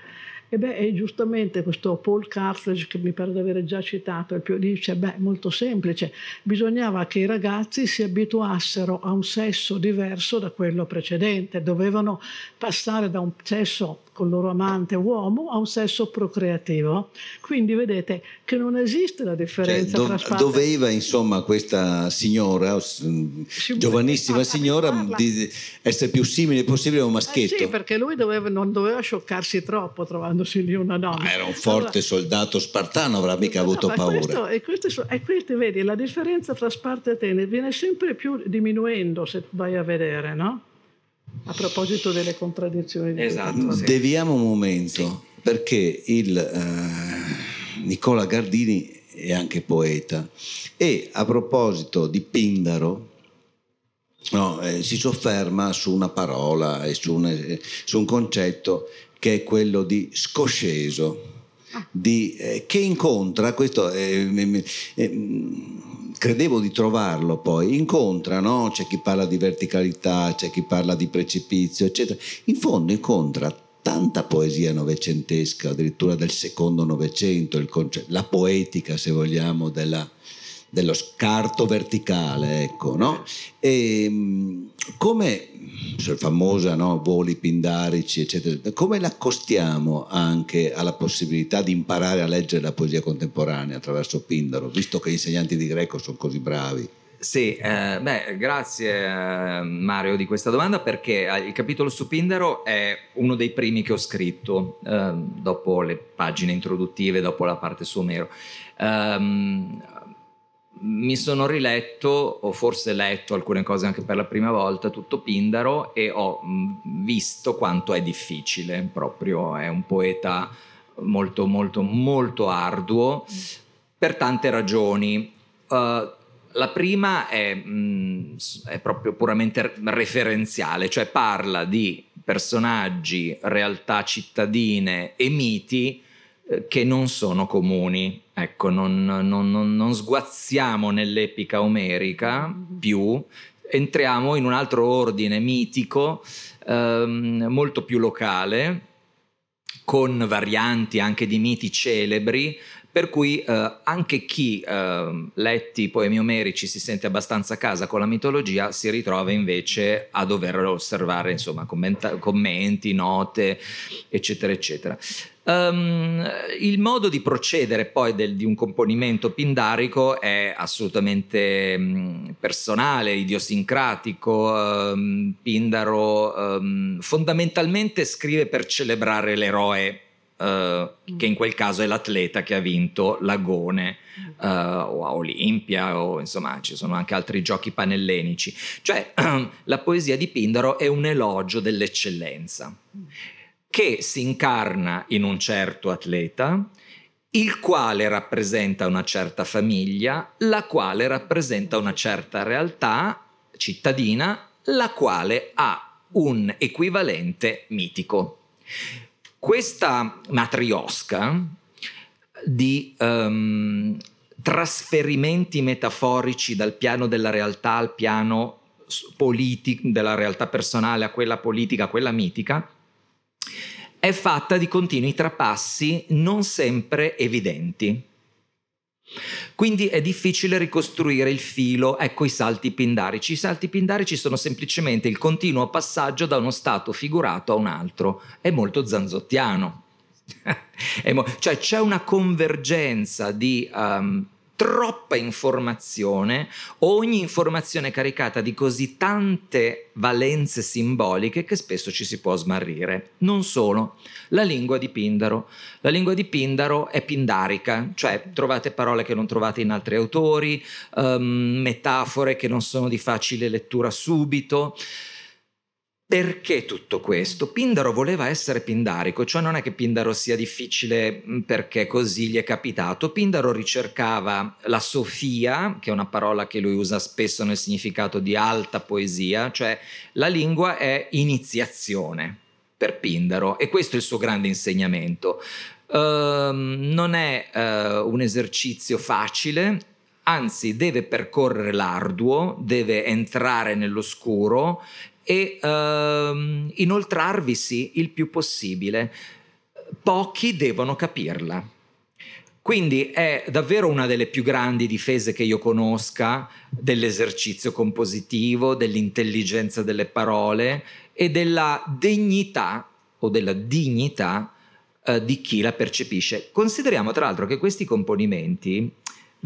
E beh, giustamente questo Paul Cartledge, che mi pare di aver già citato, dice, beh, molto semplice, bisognava che i ragazzi si abituassero a un sesso diverso da quello precedente, dovevano passare da un sesso con il loro amante uomo a un sesso procreativo. Quindi vedete che non esiste la differenza cioè, do, tra Doveva insomma questa signora, giovanissima signora, essere più simile possibile a un maschietto. Eh sì, perché lui doveva, non doveva scioccarsi troppo trovandosi lì una donna. Ma era un forte allora, soldato spartano, avrà mica no, avuto paura. Questo, e questo, e questo, vedi, la differenza tra Sparta e Atene viene sempre più diminuendo se vai a vedere, no? A proposito delle contraddizioni. Di esatto. Sì. Deviamo un momento, sì. perché il eh, Nicola Gardini è anche poeta e a proposito di Pindaro, no, eh, si sofferma su una parola e su un, eh, su un concetto che è quello di scosceso. Ah. Di, eh, che incontra questo eh, credevo di trovarlo poi, incontra, no? c'è chi parla di verticalità, c'è chi parla di precipizio, eccetera. In fondo incontra tanta poesia novecentesca, addirittura del secondo novecento, la poetica, se vogliamo, della, dello scarto verticale, ecco, no? E ehm, come, famosa, no? Voli pindarici, eccetera, come l'accostiamo anche alla possibilità di imparare a leggere la poesia contemporanea attraverso Pindaro, visto che gli insegnanti di greco sono così bravi? Sì, eh, beh, grazie eh, Mario di questa domanda perché eh, il capitolo su Pindaro è uno dei primi che ho scritto eh, dopo le pagine introduttive, dopo la parte su Omero. Um, mi sono riletto, o forse letto alcune cose anche per la prima volta, tutto Pindaro e ho mm, visto quanto è difficile, proprio è un poeta molto molto molto arduo per tante ragioni. Uh, la prima è, mh, mm, è, proprio puramente referenziale, cioè parla di personaggi, realtà cittadine e miti che non sono comuni. Ecco, non, non, non, non sguazziamo nell'epica omerica più, entriamo in un altro ordine mitico ehm, molto più locale, con varianti anche di miti celebri, per cui eh, anche chi eh, letti i poemi omerici si sente abbastanza a casa con la mitologia si ritrova invece a dover osservare insomma commenta- commenti, note eccetera eccetera Um, il modo di procedere poi del, di un componimento pindarico è assolutamente um, personale, idiosincratico. Um, Pindaro fondamentalmente scrive per celebrare l'eroe Uh, che in quel caso è l'atleta che ha vinto l'agone uh, o a Olimpia o insomma ci sono anche altri giochi panellenici. Cioè la poesia di Pindaro è un elogio dell'eccellenza che si incarna in un certo atleta, il quale rappresenta una certa famiglia, la quale rappresenta una certa realtà cittadina, la quale ha un equivalente mitico. Questa matriosca di um, trasferimenti metaforici dal piano della realtà al piano politico, della realtà personale a quella politica, a quella mitica, è fatta di continui trapassi non sempre evidenti. Quindi è difficile ricostruire il filo, ecco i salti pindarici. I salti pindarici sono semplicemente il continuo passaggio da uno stato figurato a un altro. È molto zanzottiano. cioè c'è una convergenza di um, troppa informazione, ogni informazione caricata di così tante valenze simboliche che spesso ci si può smarrire. Non solo, la lingua di Pindaro. La lingua di Pindaro è pindarica, cioè trovate parole che non trovate in altri autori, um, metafore che non sono di facile lettura subito. Perché tutto questo? Pindaro voleva essere pindarico, cioè non è che Pindaro sia difficile mm, perché così gli è capitato. Pindaro ricercava la sofia, che è una parola che lui usa spesso nel significato di alta poesia, cioè la lingua è iniziazione per Pindaro e questo è il suo grande insegnamento. Uh, non è uh, un esercizio facile, anzi deve percorrere l'arduo, deve entrare nell'oscuro e uh, inoltrarvisi il più possibile. Pochi devono capirla. Quindi è davvero una delle più grandi difese che io conosca dell'esercizio compositivo, dell'intelligenza delle parole e della degnità o della dignità eh, di chi la percepisce. Consideriamo tra l'altro che questi componimenti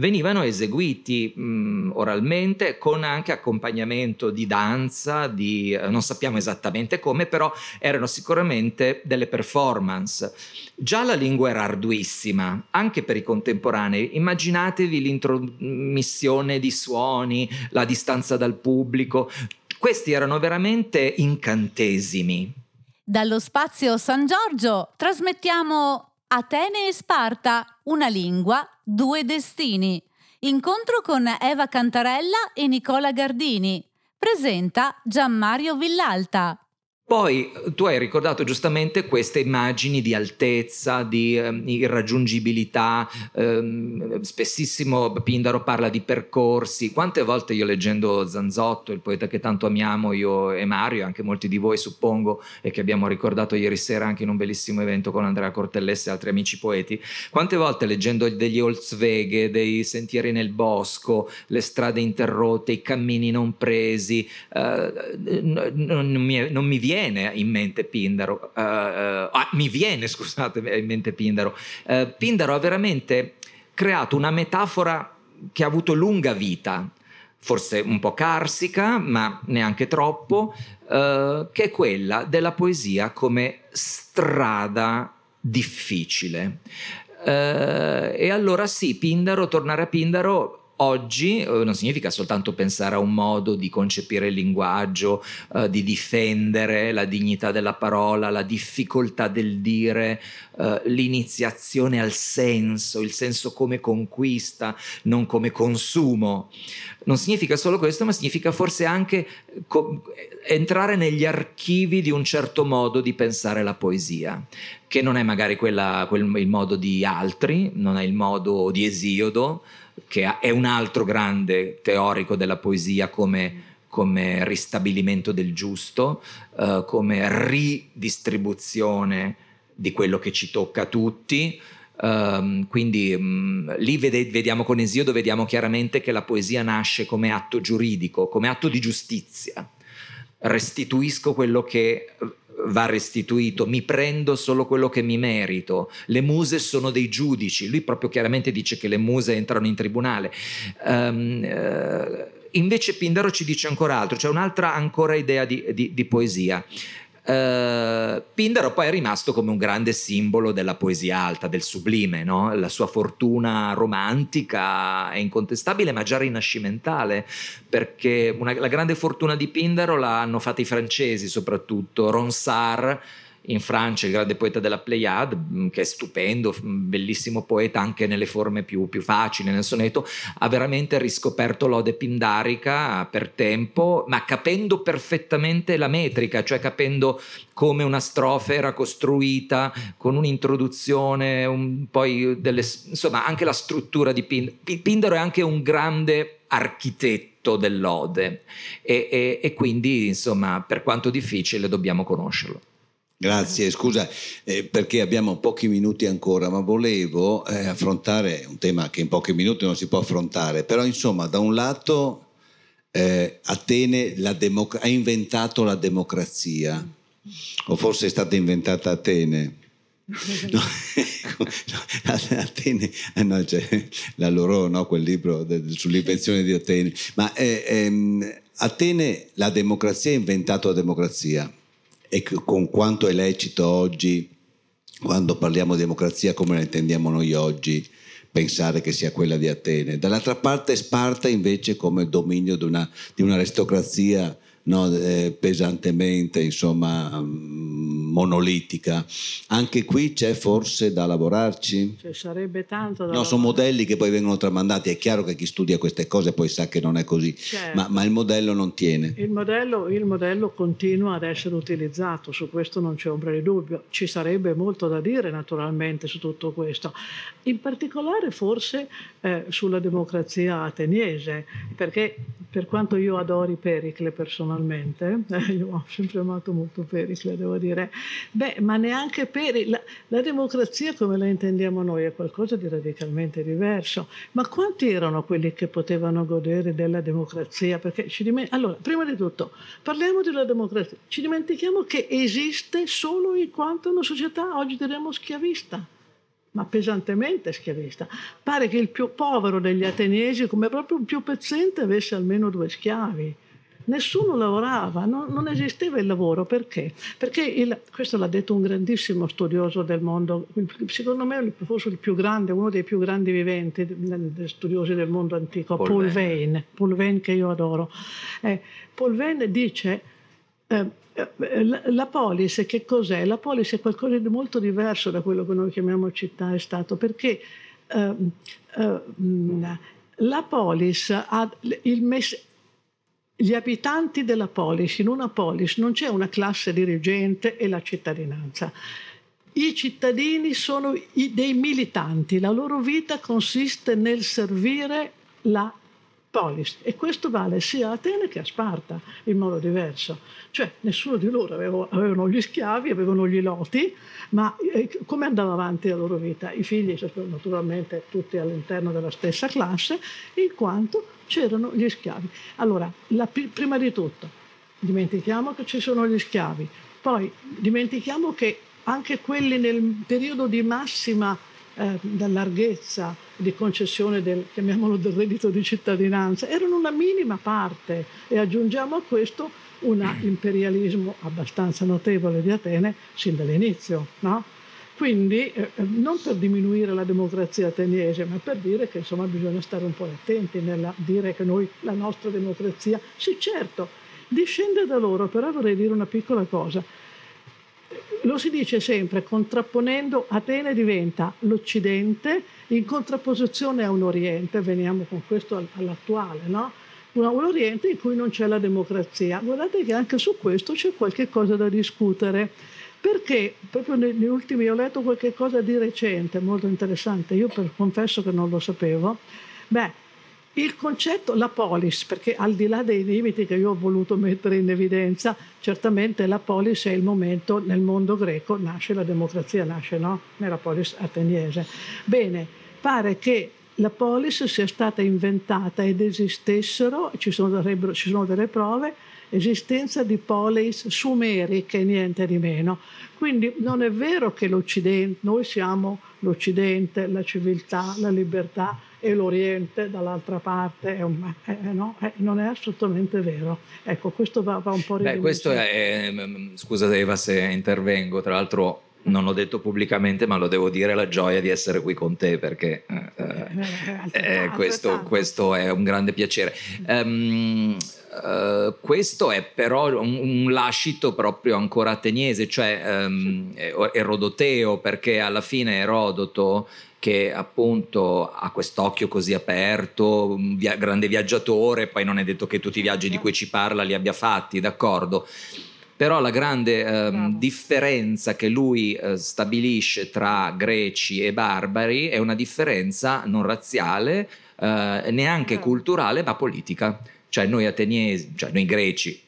venivano eseguiti mh, oralmente con anche accompagnamento di danza, di, eh, non sappiamo esattamente come, però erano sicuramente delle performance. Già la lingua era arduissima, anche per i contemporanei. Immaginatevi l'intromissione di suoni, la distanza dal pubblico. Questi erano veramente incantesimi. Dallo spazio San Giorgio trasmettiamo Atene e Sparta, una lingua, due destini. Incontro con Eva Cantarella e Nicola Gardini. Presenta Gianmario Villalta. Poi tu hai ricordato giustamente queste immagini di altezza, di eh, irraggiungibilità, ehm, spessissimo Pindaro parla di percorsi, quante volte io leggendo Zanzotto, il poeta che tanto amiamo, io e Mario, anche molti di voi suppongo, e che abbiamo ricordato ieri sera anche in un bellissimo evento con Andrea Cortellesse e altri amici poeti, quante volte leggendo degli Holzwege, dei sentieri nel bosco, le strade interrotte, i cammini non presi, eh, non, non, mi, non mi viene viene in mente Pindaro, uh, uh, ah, mi viene scusate in mente Pindaro, uh, Pindaro ha veramente creato una metafora che ha avuto lunga vita, forse un po' carsica, ma neanche troppo, che è quella della poesia come strada difficile. e allora sì, Pindaro, tornare a Pindaro oggi eh, non significa soltanto pensare a un modo di concepire il linguaggio, eh, di difendere la dignità della parola, la difficoltà del dire, eh, l'iniziazione al senso, il senso come conquista, non come consumo. Non significa solo questo, ma significa forse anche co- entrare negli archivi di un certo modo di pensare la poesia, che non è magari quella, quel, il modo di altri, non è il modo di Esiodo, che è un altro grande teorico della poesia come, come ristabilimento del giusto, uh, come ridistribuzione di quello che ci tocca a tutti. Um, quindi um, lì vede, vediamo con Esiodo, vediamo chiaramente che la poesia nasce come atto giuridico, come atto di giustizia. Restituisco quello che va restituito, mi prendo solo quello che mi merito, le muse sono dei giudici, lui proprio chiaramente dice che le muse entrano in tribunale. Um, uh, invece Pindaro ci dice ancora altro, c'è un'altra ancora idea di, di, di poesia. Uh, Pindaro poi è rimasto come un grande simbolo della poesia alta, del sublime, no? la sua fortuna romantica è incontestabile ma già rinascimentale, perché una, la grande fortuna di Pindaro l'hanno fatta i francesi soprattutto, Ronsard in Francia, il grande poeta della Pléiade, mm, che è stupendo, mm, bellissimo poeta anche nelle forme più, più facili, nel sonetto, ha veramente riscoperto l'ode pindarica per tempo, ma capendo perfettamente la metrica, cioè capendo come una strofa era costruita, con un'introduzione, un, poi delle, insomma anche la struttura di Pindaro. Pindaro è anche un grande architetto dell'ode e, e, e quindi insomma per quanto difficile dobbiamo conoscerlo. Grazie, scusa eh, perché abbiamo pochi minuti ancora, ma volevo eh, affrontare un tema che in pochi minuti non si può affrontare, però insomma da un lato eh, Atene democ- ha inventato la democrazia, o forse è stata inventata Atene. No, Atene, eh, no, cioè, la loro, no, quel libro de, sull'invenzione di Atene, ma eh, ehm, Atene, la democrazia ha inventato la democrazia e con quanto è lecito oggi, quando parliamo di democrazia come la intendiamo noi oggi, pensare che sia quella di Atene. Dall'altra parte Sparta invece come dominio di, una, di un'aristocrazia no, eh, pesantemente, insomma, mm, monolitica. Anche qui c'è forse da lavorarci? Ci sarebbe tanto da No, sono modelli che poi vengono tramandati, è chiaro che chi studia queste cose poi sa che non è così, Certo. ma, ma il modello non tiene. Il modello, il modello continua ad essere utilizzato, su questo non c'è ombra di dubbio. Ci sarebbe molto da dire naturalmente su tutto questo, in particolare forse eh, sulla democrazia ateniese, perché per quanto io adori Pericle personalmente, eh, io ho sempre amato molto Pericle, devo dire, beh, ma neanche Pericle, la, la democrazia come la intendiamo noi è qualcosa di radicalmente diverso. Ma quanti erano quelli che potevano godere della democrazia? Perché ci dimen- allora, prima di tutto, parliamo della democrazia. Ci dimentichiamo che esiste solo in quanto una società, oggi diremmo schiavista, ma pesantemente schiavista. Pare che il più povero degli ateniesi, come proprio il più pezzente, avesse almeno due schiavi. Nessuno lavorava, non, non esisteva il lavoro. Perché? Perché il- questo l'ha detto un grandissimo studioso del mondo, secondo me forse il più grande, uno dei più grandi viventi, studiosi del mondo antico, Paul Paul, Vane. Paul Vane che io adoro. Eh, Paul Vane dice eh, eh, la, polis che cos'è? La polis è qualcosa di molto diverso da quello che noi chiamiamo città e stato, perché ehm, ehm, la polis ha il mes- gli abitanti della polis, in una polis non c'è una classe dirigente e la cittadinanza. I cittadini sono i- dei militanti, la loro vita consiste nel servire la polis e questo vale sia a Atene che a Sparta in modo diverso. Cioè nessuno di loro avevo- avevano gli schiavi, avevano gli loti, ma eh, come andava avanti la loro vita? I figli sapevano naturalmente tutti all'interno della stessa classe, in quanto c'erano gli schiavi. Allora, la pri- prima di tutto, dimentichiamo che ci sono gli schiavi, poi dimentichiamo che anche quelli nel periodo di massima eh, larghezza di concessione del, chiamiamolo del reddito di cittadinanza, erano una minima parte e aggiungiamo a questo un imperialismo abbastanza notevole di Atene sin dall'inizio. No? Quindi eh, eh, non per diminuire la democrazia ateniese, ma per dire che insomma bisogna stare un po' attenti nel dire che noi la nostra democrazia, sì certo, discende da loro, però vorrei dire una piccola cosa. Lo si dice sempre, contrapponendo Atene diventa l'Occidente in contrapposizione a un Oriente, veniamo con questo al- all'attuale, no? Un Oriente in cui non c'è la democrazia. Guardate che anche su questo c'è qualche cosa da discutere, perché proprio negli ultimi ho letto qualche cosa di recente, molto interessante, io per- confesso che non lo sapevo. Beh, il concetto, la polis, perché al di là dei limiti che io ho voluto mettere in evidenza, certamente la polis è il momento, nel mondo greco nasce la democrazia, nasce no? nella polis ateniese. Bene, pare che la polis sia stata inventata ed esistessero, ci sono, ci sono delle prove, esistenza di polis sumeriche, niente di meno. Quindi non è vero che l'Occidente, noi siamo l'Occidente, la civiltà, la libertà e l'Oriente dall'altra parte, è un- eh, no? Eh, non è assolutamente vero. Ecco, questo va, va un po' Beh, rivisto. questo è, è- scusa Eva se intervengo, tra l'altro non l'ho detto pubblicamente, ma lo devo dire, la gioia di essere qui con te perché eh, eh, Eh, altrettanto, eh, questo, questo è un grande piacere. Ehm, eh, questo è però un, un lascito proprio ancora ateniese, cioè ehm, erodoteo, perché alla fine Erodoto che appunto ha quest'occhio così aperto, un via- grande viaggiatore, poi non è detto che tutti i viaggi di cui ci parla li abbia fatti, d'accordo. Però la grande ehm, differenza che lui eh, stabilisce tra greci e barbari è una differenza non razziale, eh, neanche culturale, ma politica. Cioè noi ateniesi, cioè noi greci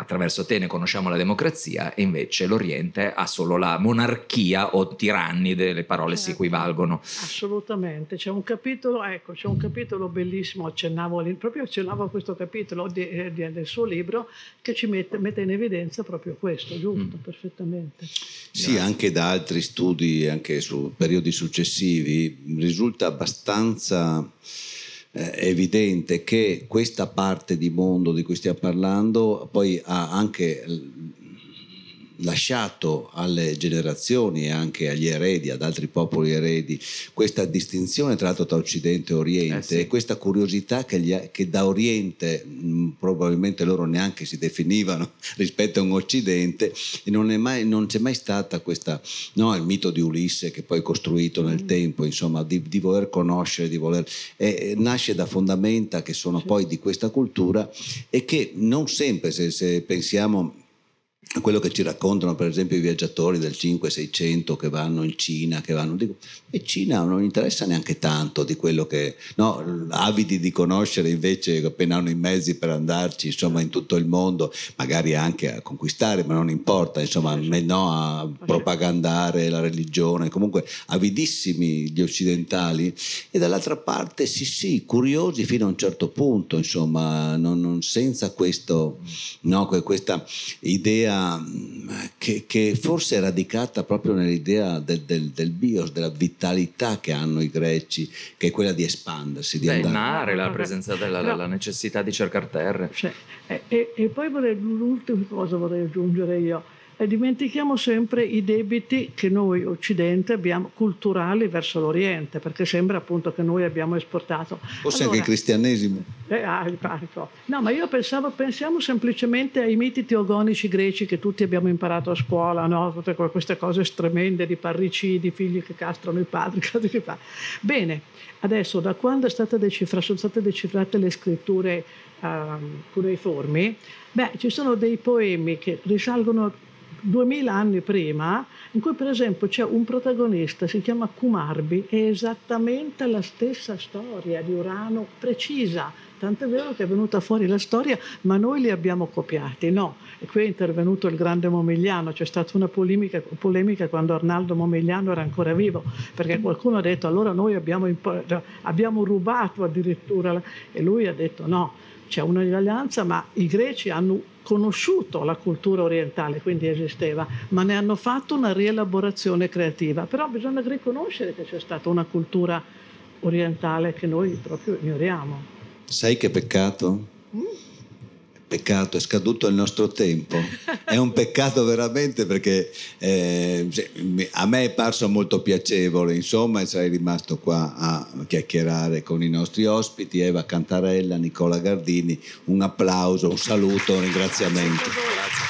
attraverso Atene conosciamo la democrazia e invece l'Oriente ha solo la monarchia o tiranni, le parole si Certo. equivalgono. Assolutamente, c'è un capitolo, ecco, c'è un capitolo bellissimo, accennavo, lì- proprio accennavo a questo capitolo di- eh, di- del suo libro che ci mette, mette in evidenza proprio questo, giusto, Mm. perfettamente. Sì, anche da altri studi, anche su periodi successivi, risulta abbastanza eh, evidente che questa parte di mondo di cui stiamo parlando poi ha anche lasciato alle generazioni e anche agli eredi, ad altri popoli eredi, questa distinzione tra l'altro tra Occidente e Oriente eh sì. e questa curiosità che, gli, che da Oriente mh, probabilmente loro neanche si definivano rispetto a un Occidente e non, mai, non c'è mai stata questa, no, il mito di Ulisse che poi è costruito nel mm. tempo, insomma, di, di, voler conoscere, di voler, eh, nasce da fondamenta che sono poi di questa cultura e che non sempre, se, se pensiamo quello che ci raccontano per esempio i viaggiatori del 5-600 che vanno in Cina, che vanno, dico, e Cina non interessa neanche tanto di quello che, no, avidi di conoscere invece appena hanno i mezzi per andarci, insomma, in tutto il mondo, magari anche a conquistare, ma non importa, insomma, no, a propagandare la religione, comunque avidissimi gli occidentali. E dall'altra parte sì sì, curiosi fino a un certo punto, insomma, non, non senza questo, no, questa idea che, che, forse è radicata proprio nell'idea del, del, del, bios, della vitalità che hanno i greci, che è quella di espandersi, di Beh, andare. Il mare, la presenza della la, la necessità di cercare terre. Cioè, e, e, poi vorrei, l'ultima cosa vorrei aggiungere io e dimentichiamo sempre i debiti che noi occidente abbiamo culturali verso l'Oriente, perché sembra appunto che noi abbiamo esportato. Forse allora, anche il cristianesimo. Eh, ah, no, ma io pensavo, pensiamo semplicemente ai miti teogonici greci che tutti abbiamo imparato a scuola, no? tutte queste cose tremende di parricidi, figli che castrano i padri, cose che fa. Bene, adesso da quando sono state decifrate le scritture uh, cuneiformi, beh, ci sono dei poemi che risalgono 2000 anni prima, in cui per esempio c'è un protagonista, si chiama Kumarbi, è esattamente la stessa storia di Urano, precisa, tant'è vero che è venuta fuori la storia, ma noi li abbiamo copiati, no. E qui è intervenuto il grande Momigliano, c'è stata una polemica, polemica quando Arnaldo Momigliano era ancora vivo, perché qualcuno ha detto allora noi abbiamo, abbiamo rubato addirittura, e lui ha detto no, c'è un'uguaglianza, ma i greci hanno conosciuto la cultura orientale, quindi esisteva, ma ne hanno fatto una rielaborazione creativa. Però bisogna riconoscere che c'è stata una cultura orientale che noi proprio ignoriamo. Sai che peccato? Mm? Peccato, è scaduto il nostro tempo. È un peccato veramente perché eh, a me è parso molto piacevole, insomma, e sarei rimasto qua a chiacchierare con i nostri ospiti, Eva Cantarella, Nicola Gardini. Un applauso, un saluto, un ringraziamento. Grazie.